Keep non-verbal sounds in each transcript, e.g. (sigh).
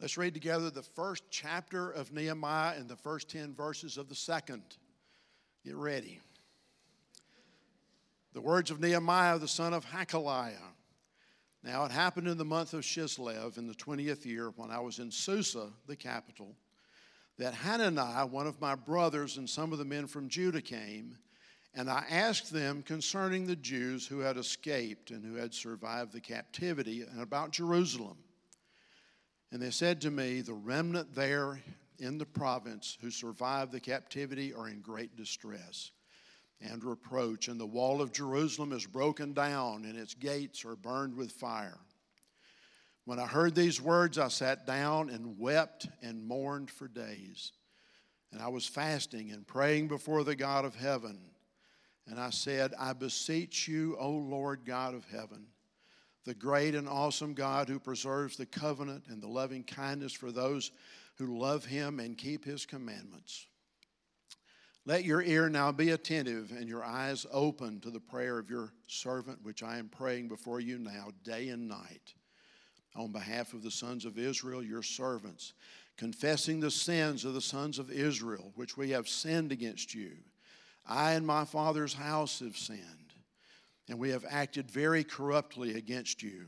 Let's read together the first chapter of Nehemiah and the first 10 verses of the second. Get ready. The words of Nehemiah, the son of Hakaliah. Now it happened in the month of Chislev in the 20th year when I was in Susa, the capital, that Hananiah, one of my brothers, and some of the men from Judah came, and I asked them concerning the Jews who had escaped and who had survived the captivity and about Jerusalem. And they said to me, The remnant there in the province who survived the captivity are in great distress and reproach, and the wall of Jerusalem is broken down, and its gates are burned with fire. When I heard these words, I sat down and wept and mourned for days. And I was fasting and praying before the God of heaven. And I said, I beseech you, O Lord God of heaven the great and awesome God who preserves the covenant and the loving kindness for those who love him and keep his commandments. Let your ear now be attentive and your eyes open to the prayer of your servant, which I am praying before you now, day and night, on behalf of the sons of Israel, your servants, confessing the sins of the sons of Israel, which we have sinned against you. I and my father's house have sinned and we have acted very corruptly against you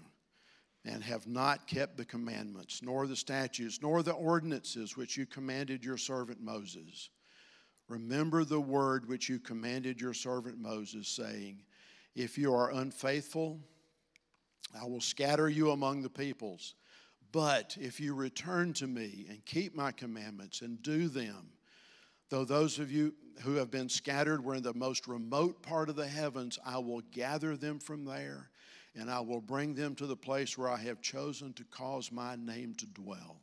and have not kept the commandments, nor the statutes, nor the ordinances which you commanded your servant Moses. Remember the word which you commanded your servant Moses, saying, If you are unfaithful, I will scatter you among the peoples. But if you return to me and keep my commandments and do them, Though those of you who have been scattered were in the most remote part of the heavens, I will gather them from there and I will bring them to the place where I have chosen to cause my name to dwell.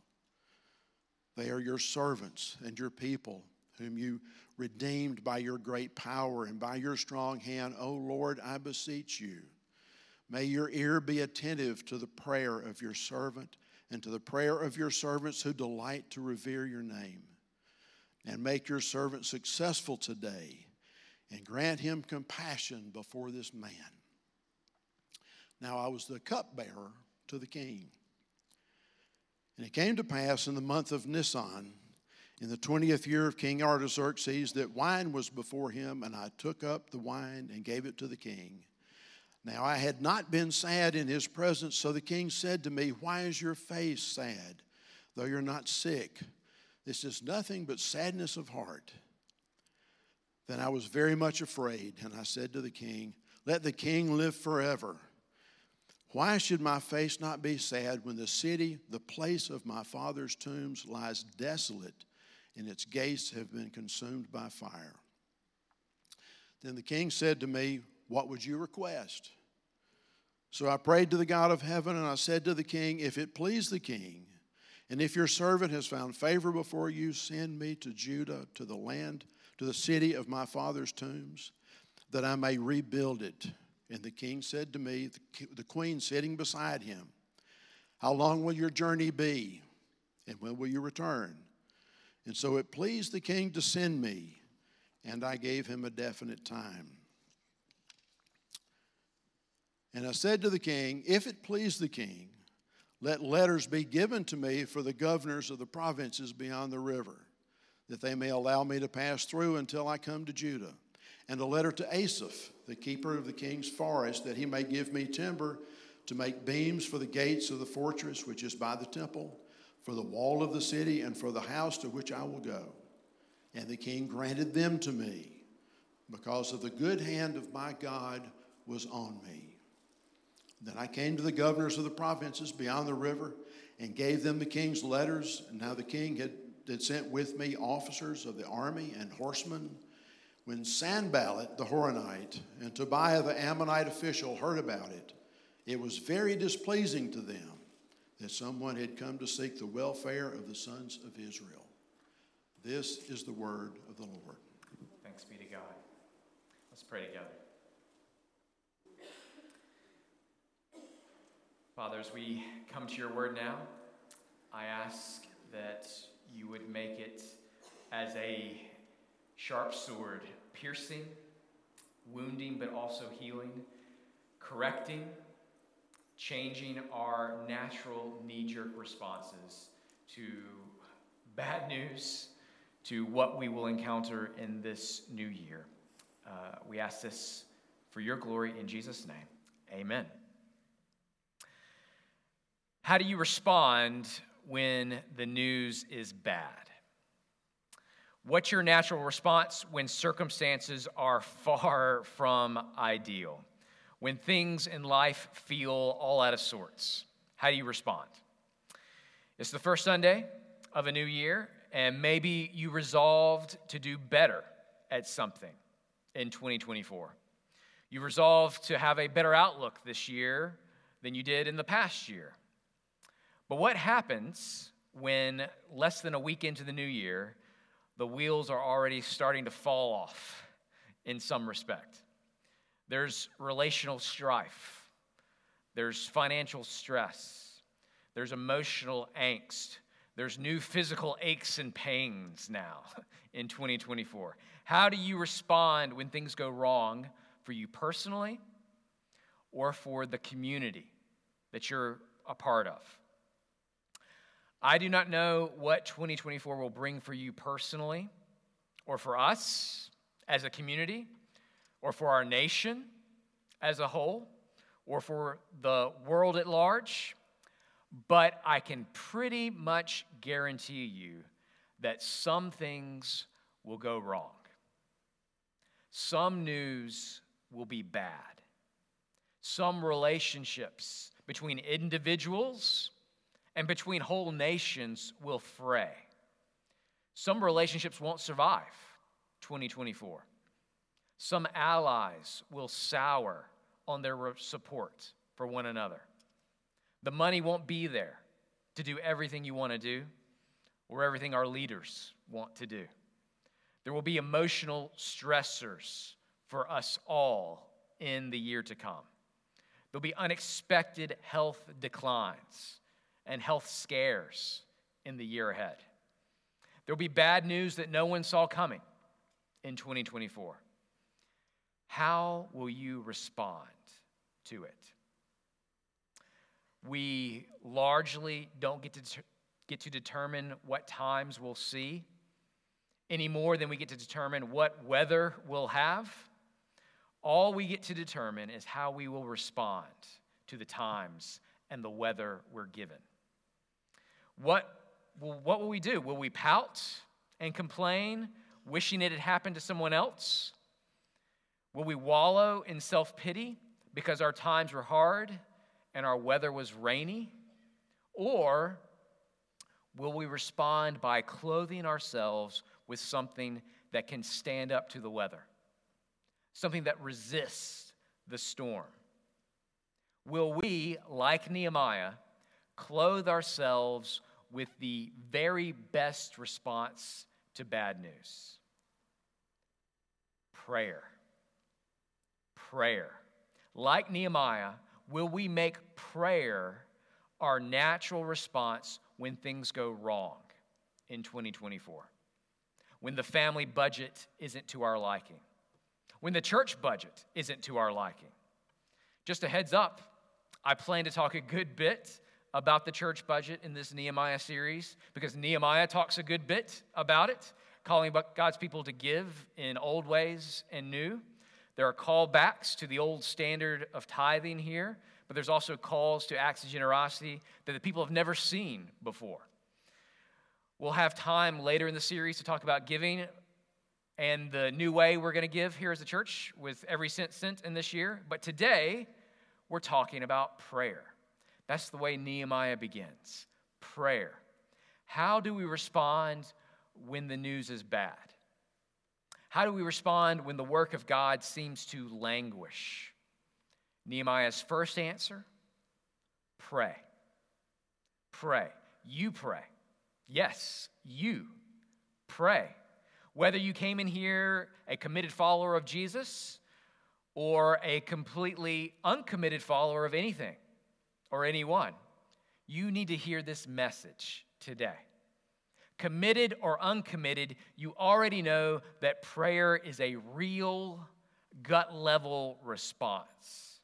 They are your servants and your people, whom you redeemed by your great power and by your strong hand. O Lord, I beseech you. May your ear be attentive to the prayer of your servant and to the prayer of your servants who delight to revere your name and make your servant successful today and grant him compassion before this man. Now I was the cupbearer to the king. And it came to pass in the month of Nisan, in the twentieth year of King Artaxerxes, that wine was before him, and I took up the wine and gave it to the king. Now I had not been sad in his presence, so the king said to me, Why is your face sad, though you're not sick? This is nothing but sadness of heart. Then I was very much afraid, and I said to the king, Let the king live forever. Why should my face not be sad when the city, the place of my father's tombs, lies desolate and its gates have been consumed by fire? Then the king said to me, What would you request? So I prayed to the God of heaven, and I said to the king, If it please the king, and if your servant has found favor before you, send me to Judah, to the land, to the city of my father's tombs, that I may rebuild it. And the king said to me, the queen sitting beside him, How long will your journey be? And when will you return? And so it pleased the king to send me, and I gave him a definite time. And I said to the king, If it please the king, let letters be given to me for the governors of the provinces beyond the river, that they may allow me to pass through until I come to Judah. And a letter to Asaph, the keeper of the king's forest, that he may give me timber to make beams for the gates of the fortress which is by the temple, for the wall of the city, and for the house to which I will go. And the king granted them to me, because of the good hand of my God was on me. Then I came to the governors of the provinces beyond the river and gave them the king's letters. And now the king had, had sent with me officers of the army and horsemen. When Sanballat the Horonite and Tobiah the Ammonite official heard about it, it was very displeasing to them that someone had come to seek the welfare of the sons of Israel. This is the word of the Lord. Thanks be to God. Let's pray together. Father, as we come to your word now, I ask that you would make it as a sharp sword, piercing, wounding, but also healing, correcting, changing our natural knee jerk responses to bad news to what we will encounter in this new year. Uh, we ask this for your glory in Jesus' name. Amen. How do you respond when the news is bad? What's your natural response when circumstances are far from ideal? When things in life feel all out of sorts? How do you respond? It's the first Sunday of a new year, and maybe you resolved to do better at something in 2024. You resolved to have a better outlook this year than you did in the past year. But what happens when less than a week into the new year, the wheels are already starting to fall off in some respect. There's relational strife, there's financial stress, there's emotional angst, there's new physical aches and pains now (laughs) in 2024. How do you respond when things go wrong for you personally or for the community that you're a part of? I do not know what 2024 will bring for you personally, or for us as a community, or for our nation as a whole, or for the world at large, but I can pretty much guarantee you that some things will go wrong. Some news will be bad. Some relationships between individuals and between whole nations will fray. Some relationships won't survive 2024. Some allies will sour on their support for one another. The money won't be there to do everything you want to do or everything our leaders want to do. There will be emotional stressors for us all in the year to come. There'll be unexpected health declines and health scares in the year ahead. There'll be bad news that no one saw coming in 2024. How will you respond to it? We largely don't get to, get to determine what times we'll see any more than we get to determine what weather we'll have. All we get to determine is how we will respond to the times and the weather we're given. What, what will we do? Will we pout and complain, wishing it had happened to someone else? Will we wallow in self pity because our times were hard and our weather was rainy? Or will we respond by clothing ourselves with something that can stand up to the weather? Something that resists the storm? Will we, like Nehemiah, clothe ourselves with the very best response to bad news prayer. Prayer. Like Nehemiah, will we make prayer our natural response when things go wrong in 2024? When the family budget isn't to our liking? When the church budget isn't to our liking? Just a heads up, I plan to talk a good bit about the church budget in this Nehemiah series because Nehemiah talks a good bit about it, calling God's people to give in old ways and new. There are callbacks to the old standard of tithing here, but there's also calls to acts of generosity that the people have never seen before. We'll have time later in the series to talk about giving and the new way we're going to give here as a church with every cent sent in this year. But today, we're talking about prayer. That's the way Nehemiah begins prayer. How do we respond when the news is bad? How do we respond when the work of God seems to languish? Nehemiah's first answer pray. Pray. You pray. Yes, you pray. Whether you came in here a committed follower of Jesus or a completely uncommitted follower of anything or anyone, you need to hear this message today. Committed or uncommitted, you already know that prayer is a real gut level response.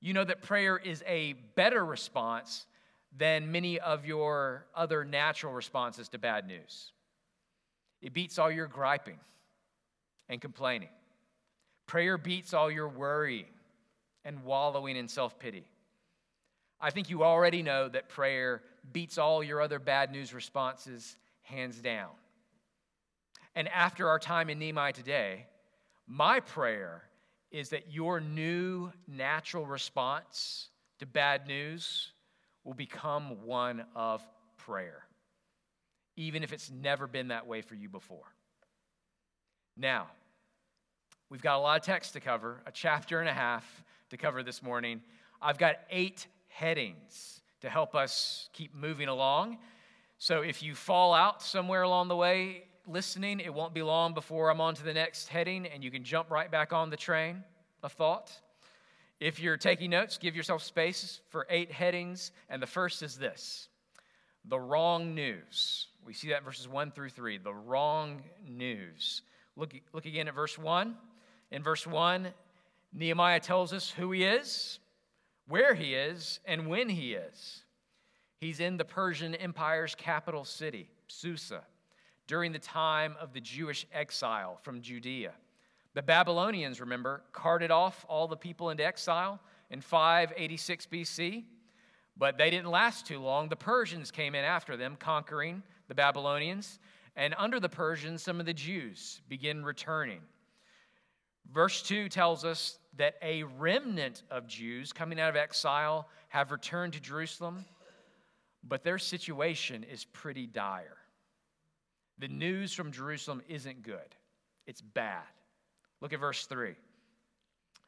You know that prayer is a better response than many of your other natural responses to bad news. It beats all your griping and complaining. Prayer beats all your worrying and wallowing in self pity. I think you already know that prayer beats all your other bad news responses hands down. And after our time in Nehemiah today, my prayer is that your new natural response to bad news will become one of prayer, even if it's never been that way for you before. Now, we've got a lot of text to cover, a chapter and a half to cover this morning. I've got eight headings to help us keep moving along. So if you fall out somewhere along the way listening, it won't be long before I'm on to the next heading and you can jump right back on the train of thought. If you're taking notes, give yourself space for eight headings, and the first is this the wrong news. We see that in verses 1 through 3. The wrong news. Look, look again at verse 1. In verse 1, Nehemiah tells us who he is, where he is, and when he is. He's in the Persian Empire's capital city, Susa, during the time of the Jewish exile from Judea. The Babylonians, remember, carted off all the people into exile in 586 BC, but they didn't last too long. The Persians came in after them, conquering the Babylonians, and under the Persians, some of the Jews begin returning. Verse 2 tells us that a remnant of Jews coming out of exile have returned to Jerusalem, but their situation is pretty dire. The news from Jerusalem isn't good, it's bad. Look at verse 3.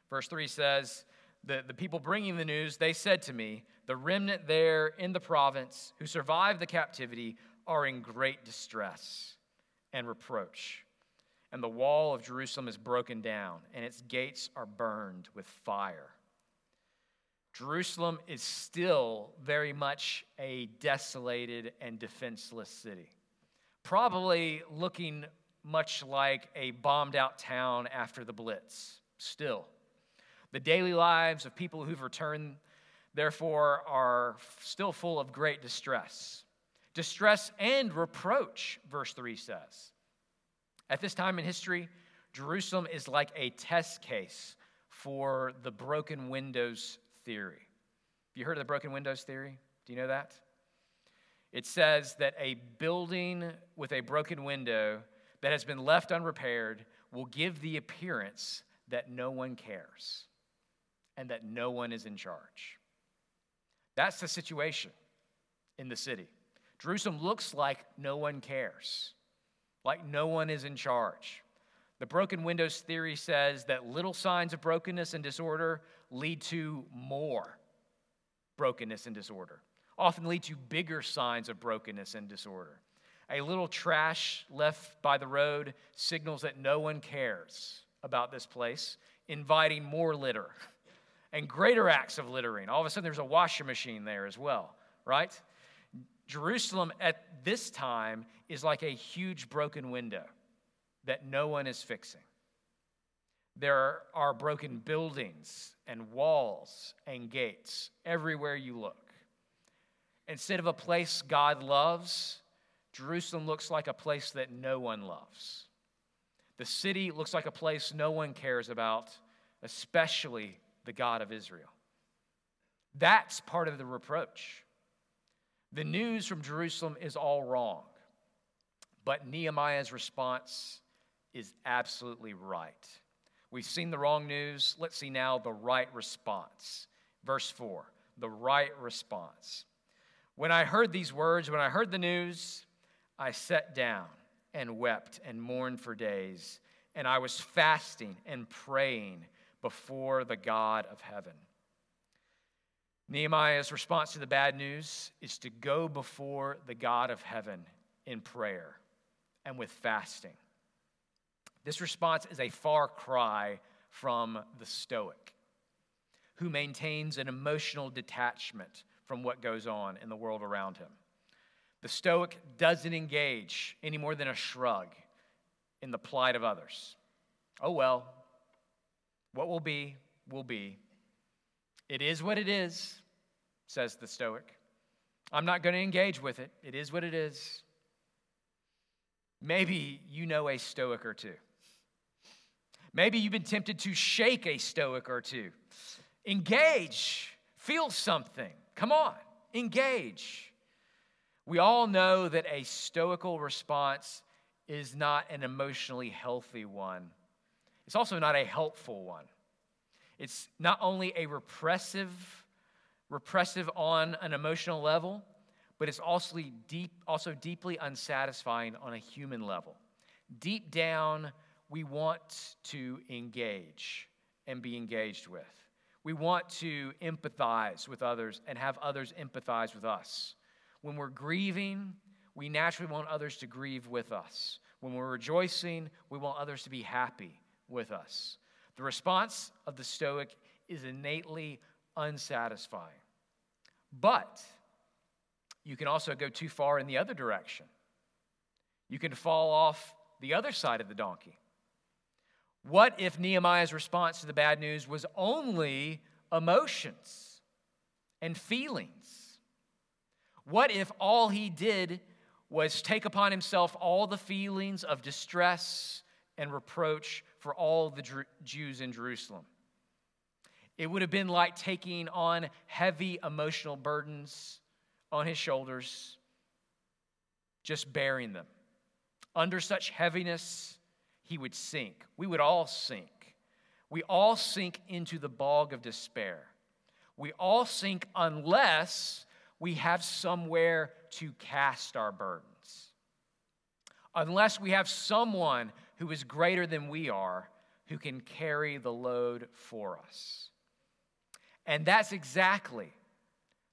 Verse 3 says, the, the people bringing the news, they said to me, The remnant there in the province who survived the captivity are in great distress and reproach. And the wall of Jerusalem is broken down, and its gates are burned with fire. Jerusalem is still very much a desolated and defenseless city, probably looking much like a bombed out town after the Blitz, still. The daily lives of people who've returned, therefore, are still full of great distress. Distress and reproach, verse 3 says. At this time in history, Jerusalem is like a test case for the broken windows theory. Have you heard of the broken windows theory? Do you know that? It says that a building with a broken window that has been left unrepaired will give the appearance that no one cares and that no one is in charge. That's the situation in the city. Jerusalem looks like no one cares, like no one is in charge. The broken windows theory says that little signs of brokenness and disorder lead to more brokenness and disorder, often lead to bigger signs of brokenness and disorder. A little trash left by the road signals that no one cares about this place, inviting more litter (laughs) and greater acts of littering. All of a sudden, there's a washing machine there as well, right? Jerusalem at this time is like a huge broken window that no one is fixing. There are broken buildings and walls and gates everywhere you look. Instead of a place God loves, Jerusalem looks like a place that no one loves. The city looks like a place no one cares about, especially the God of Israel. That's part of the reproach. The news from Jerusalem is all wrong, but Nehemiah's response is absolutely right. We've seen the wrong news. Let's see now the right response. Verse 4 the right response. When I heard these words, when I heard the news, I sat down and wept and mourned for days, and I was fasting and praying before the God of heaven. Nehemiah's response to the bad news is to go before the God of heaven in prayer and with fasting. This response is a far cry from the Stoic, who maintains an emotional detachment from what goes on in the world around him. The Stoic doesn't engage any more than a shrug in the plight of others. Oh well, what will be, will be. It is what it is, says the Stoic. I'm not going to engage with it. It is what it is. Maybe you know a stoic or two. Maybe you've been tempted to shake a stoic or two. Engage, feel something. Come on, engage. We all know that a stoical response is not an emotionally healthy one, it's also not a helpful one. It's not only a repressive, repressive on an emotional level, but it's also, deep, also deeply unsatisfying on a human level. Deep down, we want to engage and be engaged with. We want to empathize with others and have others empathize with us. When we're grieving, we naturally want others to grieve with us. When we're rejoicing, we want others to be happy with us. The response of the Stoic is innately unsatisfying. But you can also go too far in the other direction. You can fall off the other side of the donkey. What if Nehemiah's response to the bad news was only emotions and feelings? What if all he did was take upon himself all the feelings of distress and reproach for all the Jews in Jerusalem? It would have been like taking on heavy emotional burdens on his shoulders, just bearing them. Under such heaviness, he would sink. We would all sink. We all sink into the bog of despair. We all sink unless we have somewhere to cast our burdens. Unless we have someone who is greater than we are who can carry the load for us. And that's exactly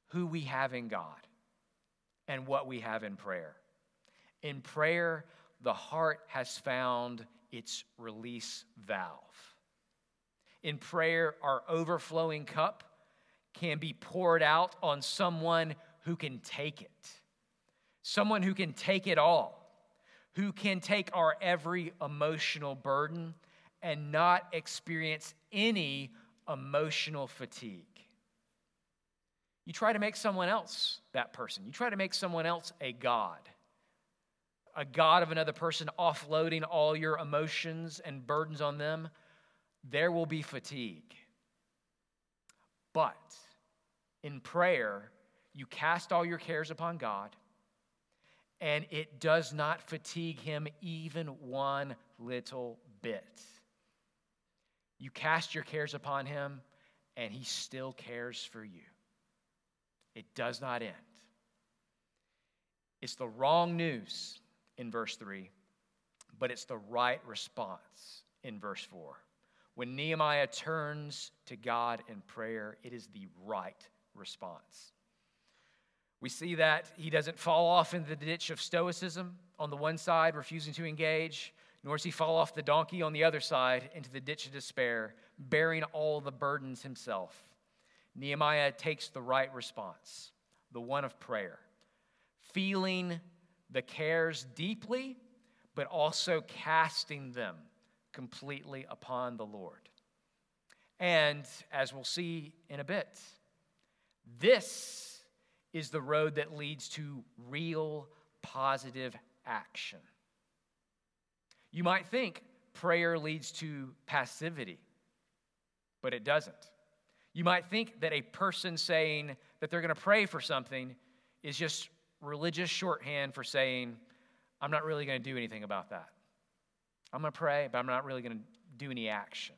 who we have in God and what we have in prayer. In prayer, the heart has found its release valve. In prayer, our overflowing cup can be poured out on someone who can take it, someone who can take it all, who can take our every emotional burden and not experience any emotional fatigue. You try to make someone else that person. You try to make someone else a God a God of another person, offloading all your emotions and burdens on them, there will be fatigue. But in prayer, you cast all your cares upon God, and it does not fatigue him even one little bit. You cast your cares upon him, and he still cares for you. It does not end. It's the wrong news in verse 3, but it's the right response in verse 4. When Nehemiah turns to God in prayer, it is the right response. We see that he doesn't fall off into the ditch of stoicism on the one side, refusing to engage, nor does he fall off the donkey on the other side into the ditch of despair, bearing all the burdens himself. Nehemiah takes the right response, the one of prayer, feeling the cares deeply, but also casting them completely upon the Lord. And as we'll see in a bit, this is the road that leads to real positive action. You might think prayer leads to passivity, but it doesn't. You might think that a person saying that they're going to pray for something is just religious shorthand for saying, I'm not really going to do anything about that. I'm going to pray, but I'm not really going to do any action.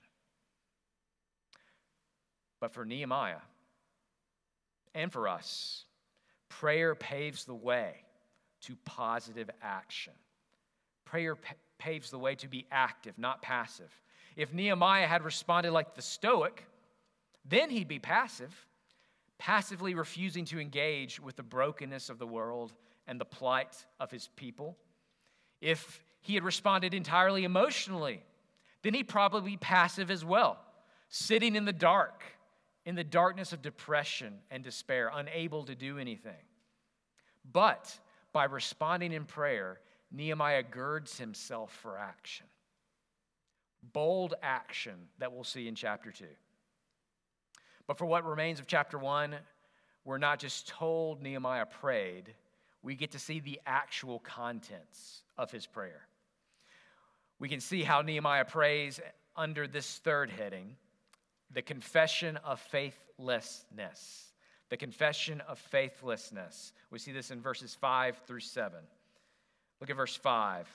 But for Nehemiah and for us, prayer paves the way to positive action. Prayer p- paves the way to be active, not passive. If Nehemiah had responded like the Stoic, then he'd be passive passively refusing to engage with the brokenness of the world and the plight of his people. If he had responded entirely emotionally, then he'd probably be passive as well, sitting in the dark, in the darkness of depression and despair, unable to do anything. But by responding in prayer, Nehemiah girds himself for action. Bold action that we'll see in chapter 2. But for what remains of chapter one, we're not just told Nehemiah prayed, we get to see the actual contents of his prayer. We can see how Nehemiah prays under this third heading the confession of faithlessness. The confession of faithlessness. We see this in verses 5 through 7. Look at verse 5.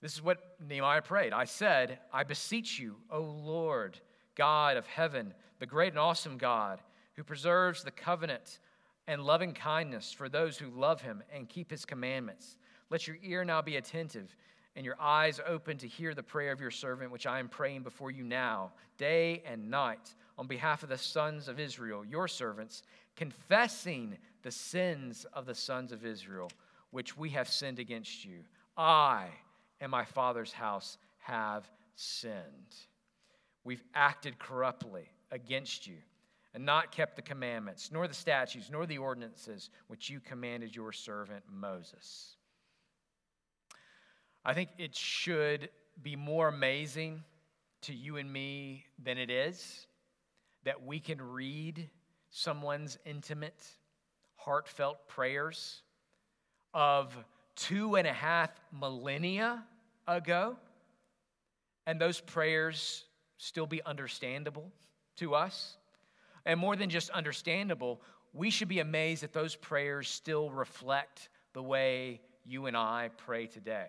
This is what Nehemiah prayed. I said, I beseech you, O Lord, God of heaven, the great and awesome God, who preserves the covenant and loving kindness for those who love him and keep his commandments. Let your ear now be attentive and your eyes open to hear the prayer of your servant, which I am praying before you now, day and night, on behalf of the sons of Israel, your servants, confessing the sins of the sons of Israel, which we have sinned against you. I and my father's house have sinned. We've acted corruptly against you and not kept the commandments, nor the statutes, nor the ordinances which you commanded your servant Moses. I think it should be more amazing to you and me than it is that we can read someone's intimate, heartfelt prayers of two and a half millennia ago, and those prayers still be understandable to us. And more than just understandable, we should be amazed that those prayers still reflect the way you and I pray today.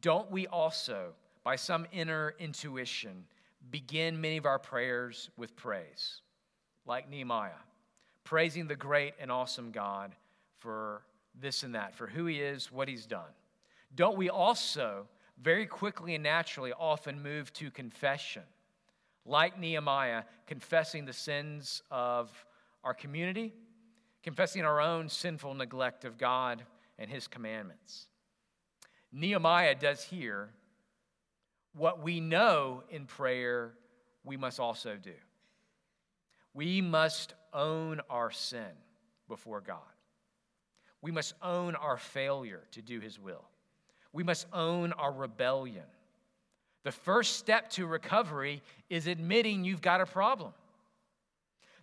Don't we also, by some inner intuition, begin many of our prayers with praise, like Nehemiah, praising the great and awesome God for this and that, for who he is, what he's done? Don't we also very quickly and naturally often move to confession? like Nehemiah, confessing the sins of our community, confessing our own sinful neglect of God and his commandments. Nehemiah does here what we know in prayer we must also do. We must own our sin before God. We must own our failure to do his will. We must own our rebellion. The first step to recovery is admitting you've got a problem.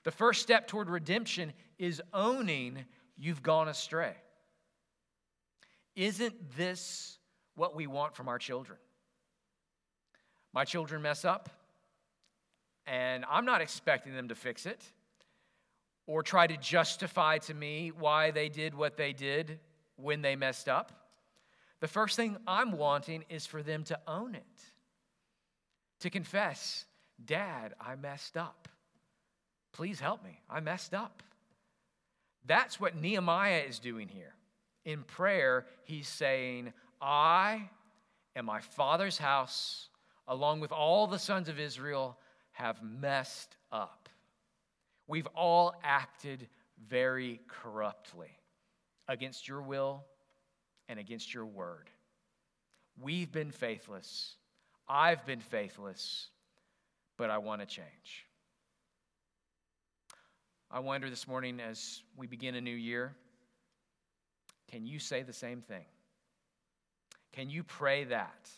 The first step toward redemption is owning you've gone astray. Isn't this what we want from our children? My children mess up, and I'm not expecting them to fix it or try to justify to me why they did what they did when they messed up. The first thing I'm wanting is for them to own it to confess, Dad, I messed up. Please help me. I messed up. That's what Nehemiah is doing here. In prayer, he's saying, I and my father's house, along with all the sons of Israel, have messed up. We've all acted very corruptly against your will and against your word. We've been faithless I've been faithless, but I want to change. I wonder this morning as we begin a new year can you say the same thing? Can you pray that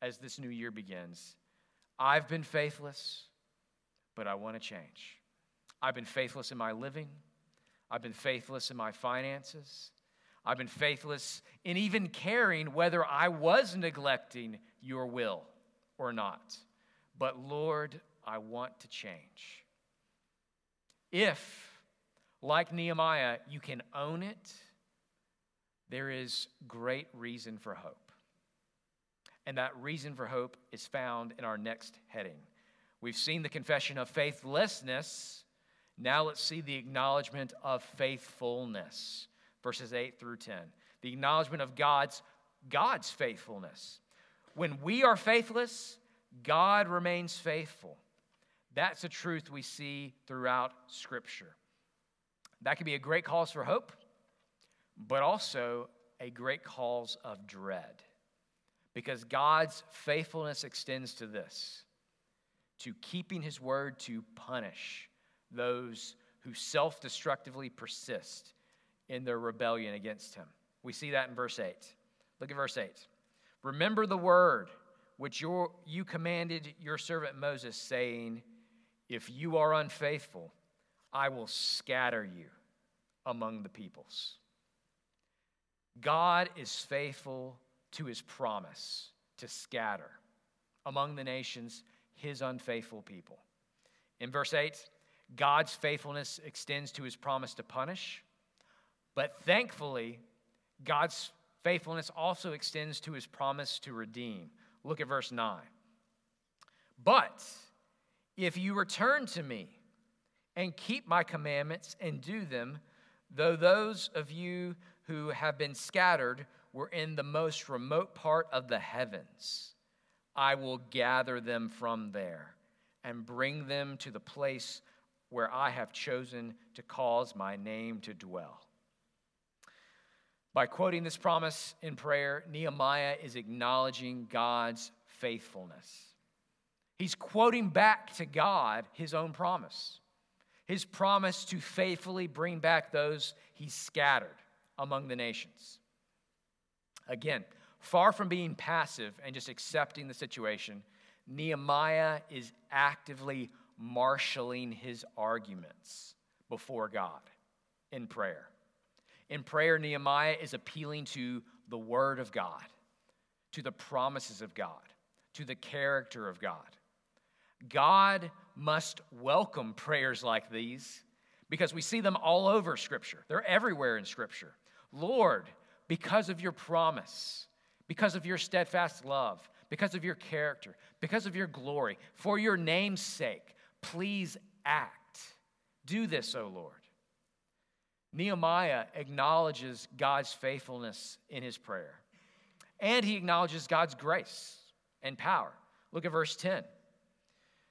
as this new year begins? I've been faithless, but I want to change. I've been faithless in my living. I've been faithless in my finances. I've been faithless in even caring whether I was neglecting your will or not. But Lord, I want to change. If, like Nehemiah, you can own it, there is great reason for hope. And that reason for hope is found in our next heading. We've seen the confession of faithlessness. Now let's see the acknowledgement of faithfulness. Verses 8 through 10. The acknowledgement of God's God's faithfulness. When we are faithless, God remains faithful. That's a truth we see throughout Scripture. That can be a great cause for hope, but also a great cause of dread. Because God's faithfulness extends to this to keeping his word to punish those who self destructively persist in their rebellion against him. We see that in verse 8. Look at verse 8. Remember the word which your, you commanded your servant Moses, saying, If you are unfaithful, I will scatter you among the peoples. God is faithful to his promise to scatter among the nations his unfaithful people. In verse 8, God's faithfulness extends to his promise to punish, but thankfully, God's faithfulness also extends to his promise to redeem. Look at verse 9. But if you return to me and keep my commandments and do them, though those of you who have been scattered were in the most remote part of the heavens, I will gather them from there and bring them to the place where I have chosen to cause my name to dwell. By quoting this promise in prayer, Nehemiah is acknowledging God's faithfulness. He's quoting back to God his own promise, his promise to faithfully bring back those he scattered among the nations. Again, far from being passive and just accepting the situation, Nehemiah is actively marshaling his arguments before God in prayer. In prayer, Nehemiah is appealing to the Word of God, to the promises of God, to the character of God. God must welcome prayers like these because we see them all over Scripture. They're everywhere in Scripture. Lord, because of your promise, because of your steadfast love, because of your character, because of your glory, for your name's sake, please act. Do this, O Lord. Nehemiah acknowledges God's faithfulness in his prayer, and he acknowledges God's grace and power. Look at verse 10. It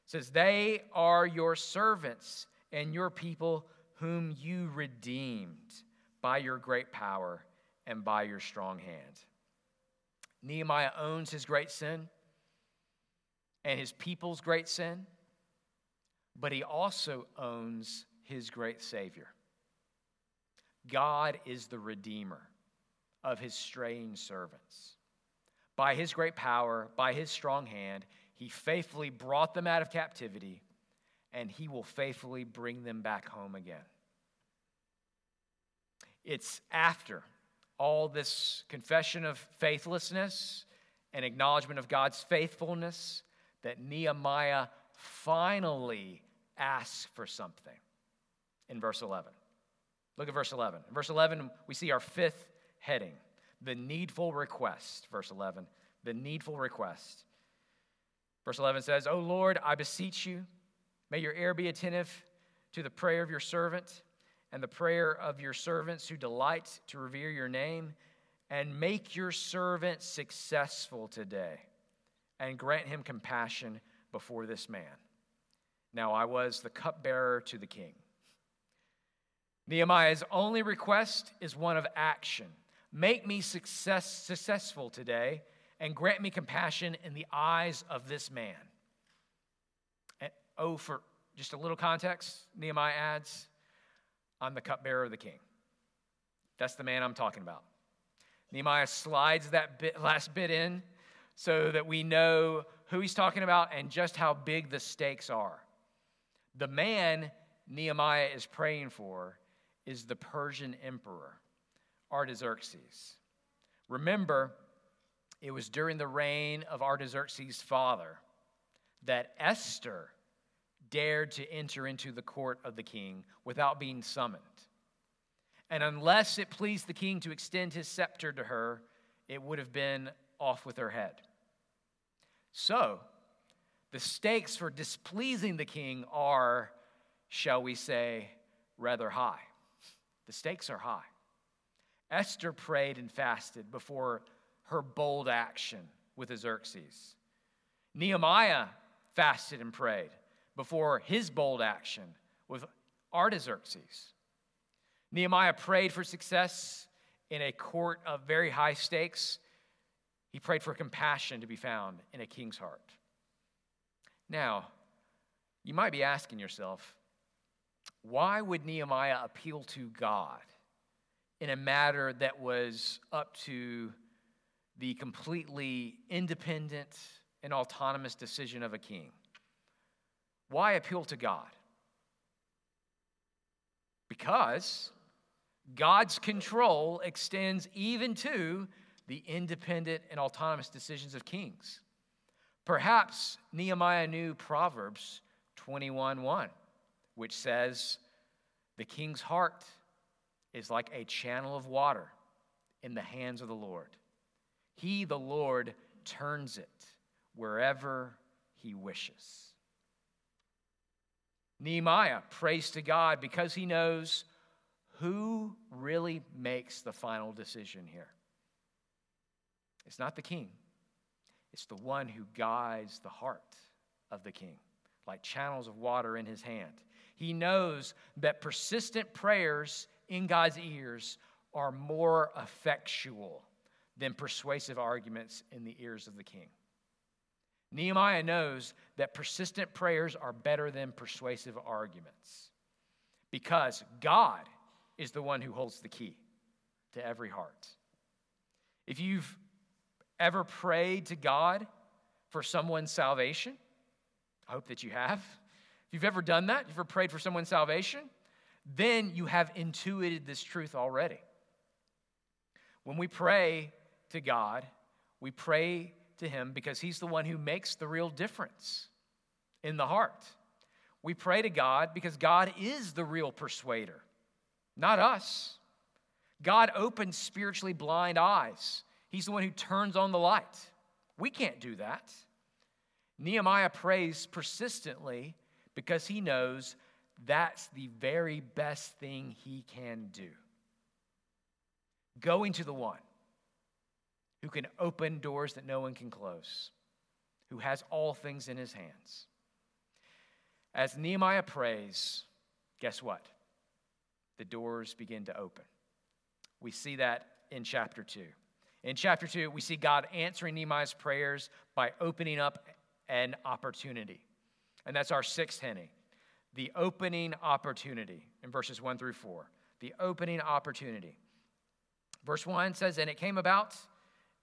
says, They are your servants and your people whom you redeemed by your great power and by your strong hand. Nehemiah owns his great sin and his people's great sin, but he also owns his great Savior. God is the Redeemer of his straying servants. By his great power, by his strong hand, he faithfully brought them out of captivity, and he will faithfully bring them back home again. It's after all this confession of faithlessness and acknowledgement of God's faithfulness that Nehemiah finally asks for something in verse 11. Look at verse 11. In verse 11, we see our fifth heading the needful request. Verse 11, the needful request. Verse 11 says, O Lord, I beseech you, may your ear be attentive to the prayer of your servant and the prayer of your servants who delight to revere your name, and make your servant successful today, and grant him compassion before this man. Now I was the cupbearer to the king. Nehemiah's only request is one of action. Make me success, successful today and grant me compassion in the eyes of this man. And, oh, for just a little context, Nehemiah adds, I'm the cupbearer of the king. That's the man I'm talking about. Nehemiah slides that bit, last bit in so that we know who he's talking about and just how big the stakes are. The man Nehemiah is praying for is the Persian emperor, Artaxerxes. Remember, it was during the reign of Artaxerxes' father that Esther dared to enter into the court of the king without being summoned. And unless it pleased the king to extend his scepter to her, it would have been off with her head. So, the stakes for displeasing the king are, shall we say, rather high. The stakes are high. Esther prayed and fasted before her bold action with Xerxes. Nehemiah fasted and prayed before his bold action with Artaxerxes. Nehemiah prayed for success in a court of very high stakes. He prayed for compassion to be found in a king's heart. Now, you might be asking yourself, why would Nehemiah appeal to God in a matter that was up to the completely independent and autonomous decision of a king? Why appeal to God? Because God's control extends even to the independent and autonomous decisions of kings. Perhaps Nehemiah knew Proverbs 21 1, which says, The king's heart is like a channel of water in the hands of the Lord. He, the Lord, turns it wherever he wishes. Nehemiah prays to God because he knows who really makes the final decision here. It's not the king, it's the one who guides the heart of the king, like channels of water in his hand. He knows that persistent prayers in God's ears are more effectual than persuasive arguments in the ears of the king. Nehemiah knows that persistent prayers are better than persuasive arguments because God is the one who holds the key to every heart. If you've ever prayed to God for someone's salvation, I hope that you have. If you've ever done that, you've ever prayed for someone's salvation, then you have intuited this truth already. When we pray to God, we pray to Him because He's the one who makes the real difference in the heart. We pray to God because God is the real persuader, not us. God opens spiritually blind eyes, He's the one who turns on the light. We can't do that. Nehemiah prays persistently because he knows that's the very best thing he can do. Going to the one who can open doors that no one can close, who has all things in his hands. As Nehemiah prays, guess what? The doors begin to open. We see that in chapter 2. In chapter 2, we see God answering Nehemiah's prayers by opening up an opportunity. And that's our sixth henny the opening opportunity in verses 1 through 4. The opening opportunity. Verse 1 says, And it came about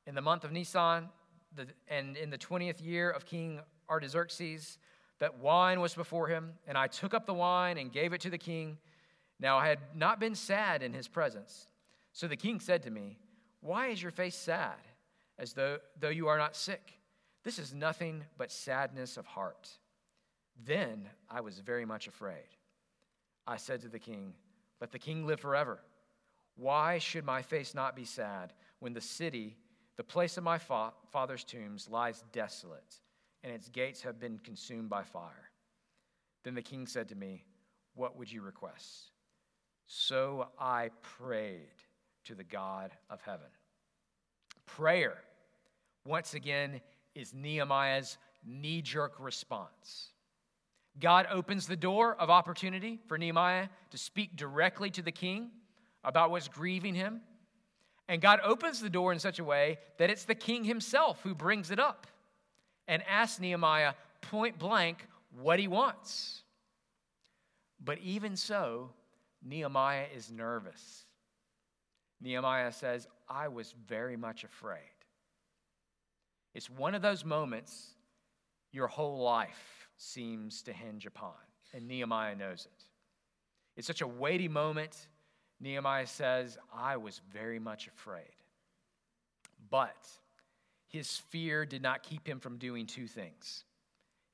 in the month of Nisan, the, and in the 20th year of King Artaxerxes, that wine was before him, and I took up the wine and gave it to the king. Now I had not been sad in his presence. So the king said to me, Why is your face sad, as though, though you are not sick? This is nothing but sadness of heart. Then I was very much afraid. I said to the king, Let the king live forever. Why should my face not be sad when the city the place of my fa- father's tombs lies desolate, and its gates have been consumed by fire. Then the king said to me, What would you request? So I prayed to the God of heaven. Prayer, once again, is Nehemiah's knee jerk response. God opens the door of opportunity for Nehemiah to speak directly to the king about what's grieving him and God opens the door in such a way that it's the king himself who brings it up and asks Nehemiah point blank what he wants. But even so, Nehemiah is nervous. Nehemiah says, I was very much afraid. It's one of those moments your whole life seems to hinge upon, and Nehemiah knows it. It's such a weighty moment Nehemiah says, I was very much afraid. But his fear did not keep him from doing two things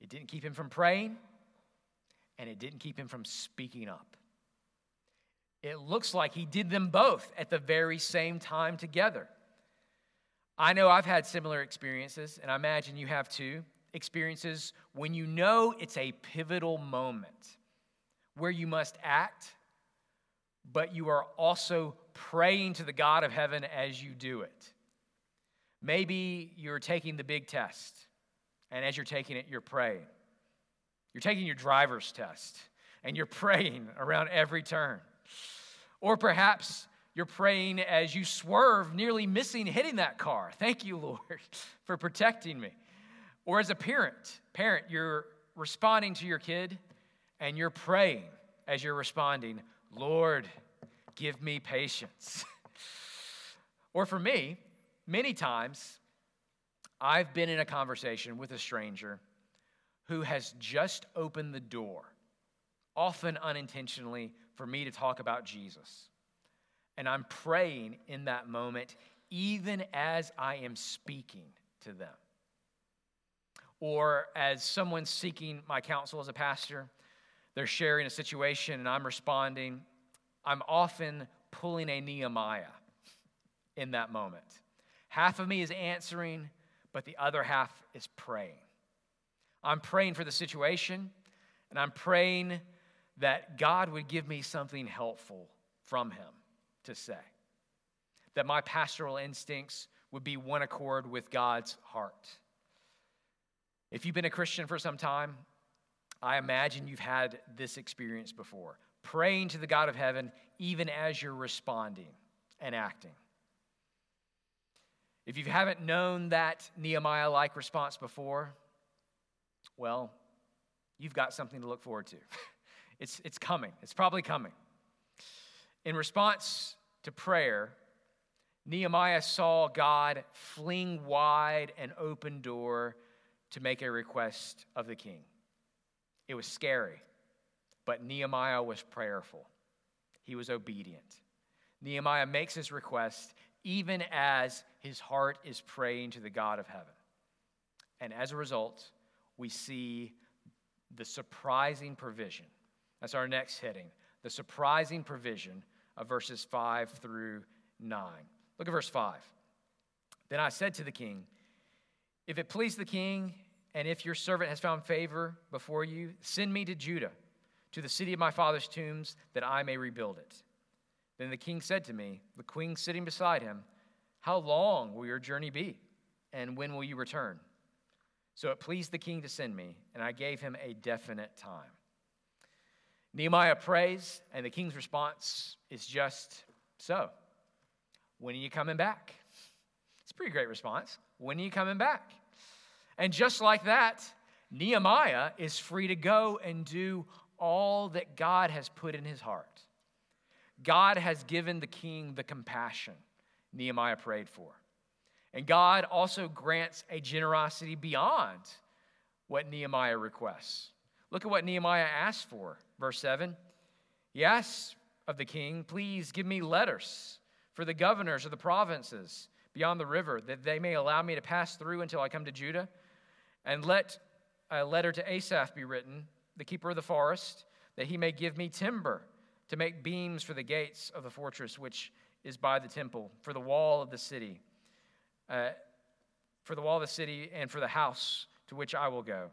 it didn't keep him from praying, and it didn't keep him from speaking up. It looks like he did them both at the very same time together. I know I've had similar experiences, and I imagine you have too. Experiences when you know it's a pivotal moment where you must act but you are also praying to the God of heaven as you do it. Maybe you're taking the big test, and as you're taking it, you're praying. You're taking your driver's test, and you're praying around every turn. Or perhaps you're praying as you swerve, nearly missing hitting that car. Thank you, Lord, (laughs) for protecting me. Or as a parent, parent, you're responding to your kid, and you're praying as you're responding, Lord, give me patience. (laughs) or for me, many times, I've been in a conversation with a stranger who has just opened the door, often unintentionally, for me to talk about Jesus. And I'm praying in that moment, even as I am speaking to them. Or as someone seeking my counsel as a pastor, they're sharing a situation and I'm responding. I'm often pulling a Nehemiah in that moment. Half of me is answering, but the other half is praying. I'm praying for the situation, and I'm praying that God would give me something helpful from Him to say. That my pastoral instincts would be one accord with God's heart. If you've been a Christian for some time, I imagine you've had this experience before praying to the God of heaven even as you're responding and acting. If you haven't known that Nehemiah like response before, well, you've got something to look forward to. (laughs) it's, it's coming, it's probably coming. In response to prayer, Nehemiah saw God fling wide an open door to make a request of the king. It was scary, but Nehemiah was prayerful. He was obedient. Nehemiah makes his request even as his heart is praying to the God of heaven. And as a result, we see the surprising provision. That's our next heading the surprising provision of verses 5 through 9. Look at verse 5. Then I said to the king, If it please the king, and if your servant has found favor before you, send me to Judah, to the city of my father's tombs, that I may rebuild it. Then the king said to me, the queen sitting beside him, How long will your journey be? And when will you return? So it pleased the king to send me, and I gave him a definite time. Nehemiah prays, and the king's response is just so. When are you coming back? It's a pretty great response. When are you coming back? And just like that, Nehemiah is free to go and do all that God has put in his heart. God has given the king the compassion Nehemiah prayed for. And God also grants a generosity beyond what Nehemiah requests. Look at what Nehemiah asks for. Verse 7 He asks of the king, Please give me letters for the governors of the provinces beyond the river, that they may allow me to pass through until I come to Judah. And let a letter to Asaph be written, the keeper of the forest, that he may give me timber to make beams for the gates of the fortress which is by the temple, for the wall of the city uh, for the wall of the city and for the house to which I will go.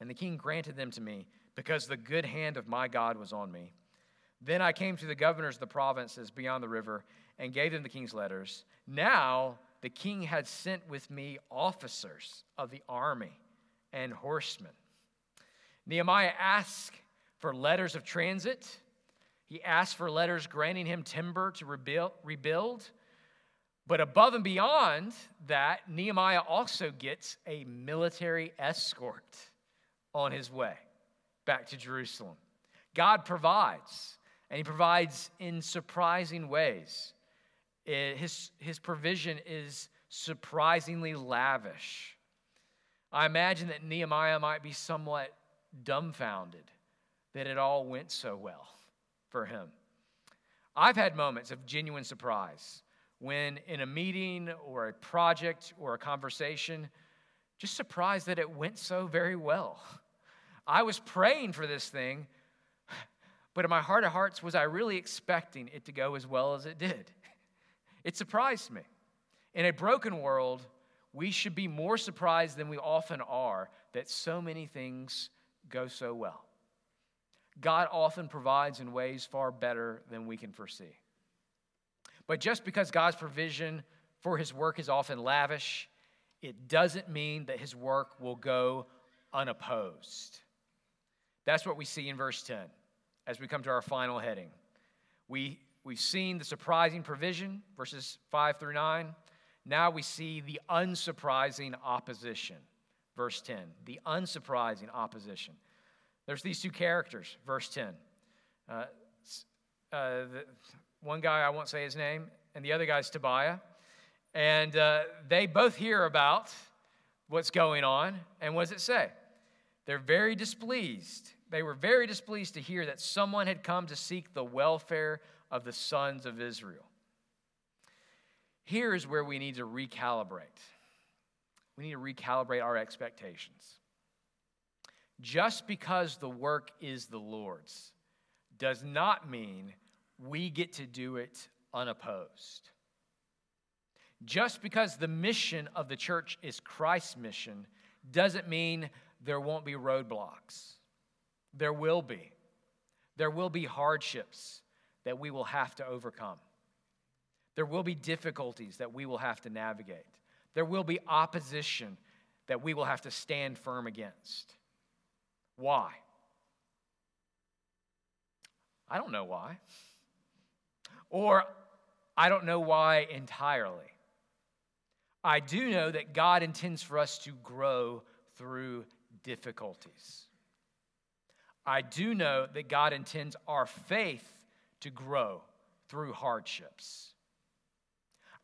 And the king granted them to me because the good hand of my God was on me. Then I came to the governors of the provinces beyond the river and gave them the king's letters. Now the king had sent with me officers of the army and horsemen. Nehemiah asked for letters of transit. He asked for letters granting him timber to rebuild. But above and beyond that, Nehemiah also gets a military escort on his way back to Jerusalem. God provides, and he provides in surprising ways. It, his, his provision is surprisingly lavish. I imagine that Nehemiah might be somewhat dumbfounded that it all went so well for him. I've had moments of genuine surprise when in a meeting or a project or a conversation, just surprised that it went so very well. I was praying for this thing, but in my heart of hearts, was I really expecting it to go as well as it did? It surprised me. In a broken world, we should be more surprised than we often are that so many things go so well. God often provides in ways far better than we can foresee. But just because God's provision for his work is often lavish, it doesn't mean that his work will go unopposed. That's what we see in verse 10 as we come to our final heading. We, we've seen the surprising provision, verses 5 through 9. Now we see the unsurprising opposition, verse 10. The unsurprising opposition. There's these two characters, verse 10. Uh, uh, the, one guy, I won't say his name, and the other guy's Tobiah. And uh, they both hear about what's going on. And what does it say? They're very displeased They were very displeased to hear that someone had come to seek the welfare of the sons of Israel. Here is where we need to recalibrate. We need to recalibrate our expectations. Just because the work is the Lord's does not mean we get to do it unopposed. Just because the mission of the church is Christ's mission doesn't mean there won't be roadblocks. There will be. There will be hardships that we will have to overcome. There will be difficulties that we will have to navigate. There will be opposition that we will have to stand firm against. Why? I don't know why. Or I don't know why entirely. I do know that God intends for us to grow through difficulties. I do know that God intends our faith to grow through hardships.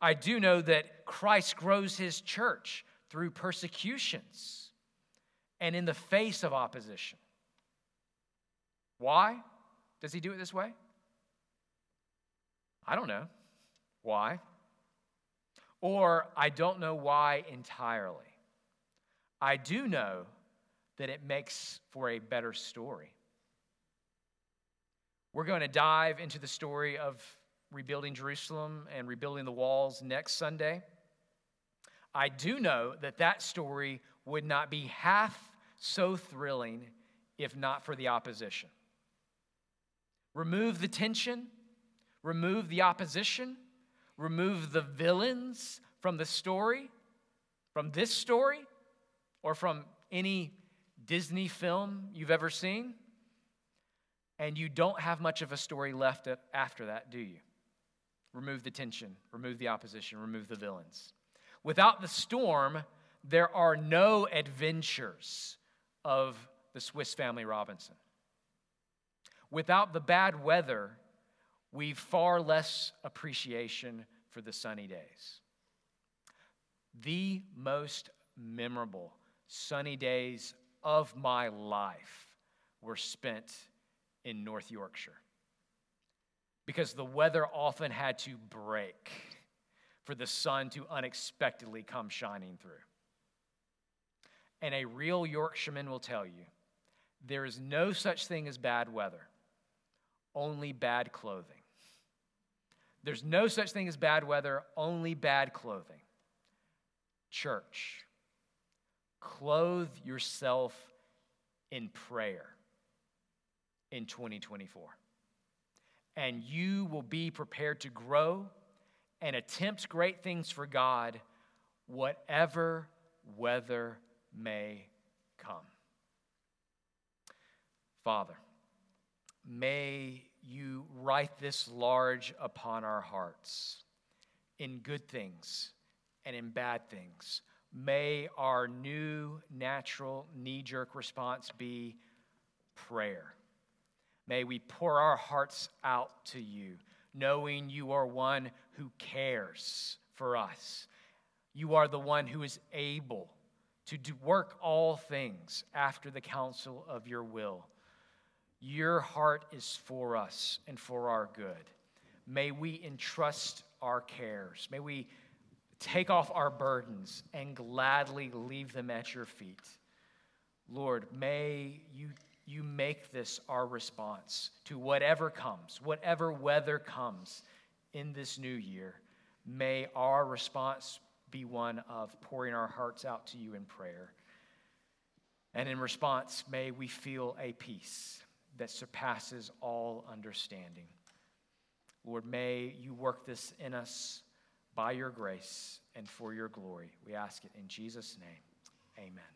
I do know that Christ grows his church through persecutions and in the face of opposition. Why does he do it this way? I don't know. Why? Or I don't know why entirely. I do know that it makes for a better story. We're going to dive into the story of rebuilding Jerusalem and rebuilding the walls next Sunday. I do know that that story would not be half so thrilling if not for the opposition. Remove the tension, remove the opposition, remove the villains from the story, from this story, or from any Disney film you've ever seen, and you don't have much of a story left after that, do you? Remove the tension, remove the opposition, remove the villains. Without the storm, there are no adventures of the Swiss Family Robinson. Without the bad weather, we've far less appreciation for the sunny days. The most memorable sunny days of my life were spent in North Yorkshire because the weather often had to break for the sun to unexpectedly come shining through. And a real Yorkshireman will tell you there is no such thing as bad weather, only bad clothing. There's no such thing as bad weather, only bad clothing. Church, clothe yourself in prayer in 2024. And you will be prepared to grow and attempt great things for God, whatever weather may come. Father, may you write this large upon our hearts in good things and in bad things. May our new natural knee jerk response be prayer. May we pour our hearts out to you, knowing you are one who cares for us. You are the one who is able to work all things after the counsel of your will. Your heart is for us and for our good. May we entrust our cares. May we take off our burdens and gladly leave them at your feet. Lord, may you, you make this our response to whatever comes, whatever weather comes in this new year. May our response be one of pouring our hearts out to you in prayer. And in response, may we feel a peace that surpasses all understanding. Lord, may you work this in us by your grace and for your glory. We ask it in Jesus' name. Amen.